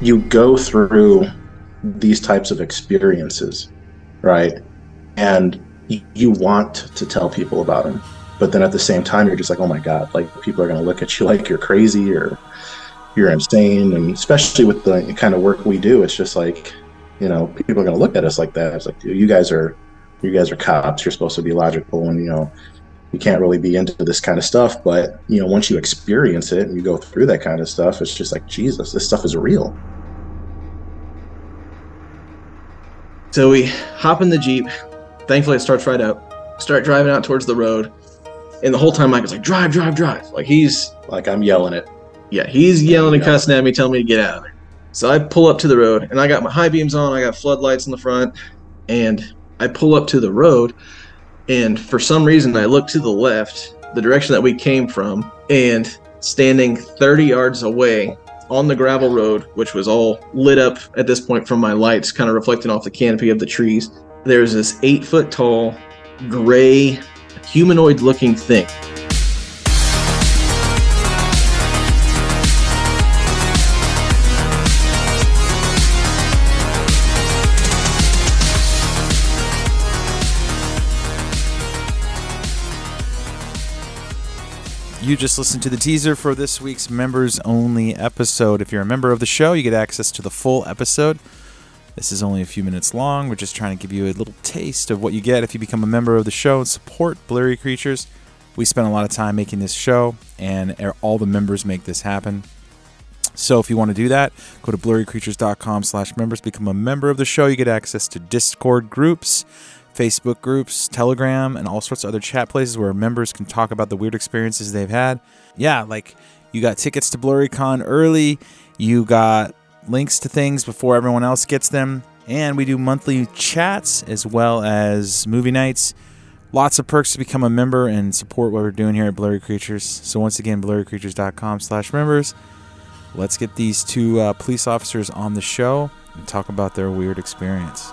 you go through these types of experiences, right? And you want to tell people about them, but then at the same time, you're just like, oh my god, like people are going to look at you like you're crazy or you're insane, and especially with the kind of work we do, it's just like, you know, people are going to look at us like that. It's like you guys are, you guys are cops. You're supposed to be logical, and you know, you can't really be into this kind of stuff. But you know, once you experience it and you go through that kind of stuff, it's just like Jesus, this stuff is real. So we hop in the jeep. Thankfully, it starts right up. Start driving out towards the road, and the whole time Mike is like, "Drive, drive, drive!" Like he's like I'm yelling it. Yeah, he's yelling and cussing at me, telling me to get out of there. So I pull up to the road, and I got my high beams on. I got floodlights in the front, and I pull up to the road, and for some reason I look to the left, the direction that we came from, and standing 30 yards away on the gravel road, which was all lit up at this point from my lights, kind of reflecting off the canopy of the trees, there's this eight foot tall, gray, humanoid looking thing. You just listened to the teaser for this week's members only episode. If you're a member of the show, you get access to the full episode. This is only a few minutes long. We're just trying to give you a little taste of what you get if you become a member of the show and support Blurry Creatures. We spent a lot of time making this show, and er, all the members make this happen. So if you want to do that, go to blurrycreatures.com slash members, become a member of the show. You get access to Discord groups, Facebook groups, Telegram, and all sorts of other chat places where members can talk about the weird experiences they've had. Yeah, like you got tickets to BlurryCon early, you got links to things before everyone else gets them, and we do monthly chats as well as movie nights. Lots of perks to become a member and support what we're doing here at Blurry Creatures. So once again, blurrycreatures.com slash members. Let's get these two uh, police officers on the show and talk about their weird experience.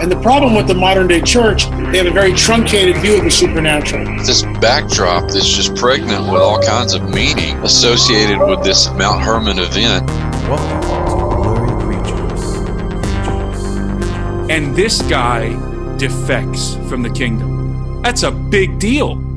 And the problem with the modern day church, they have a very truncated view of the supernatural. This backdrop that's just pregnant with all kinds of meaning associated with this Mount Hermon event. Welcome to blurry creatures. And this guy defects from the kingdom. That's a big deal.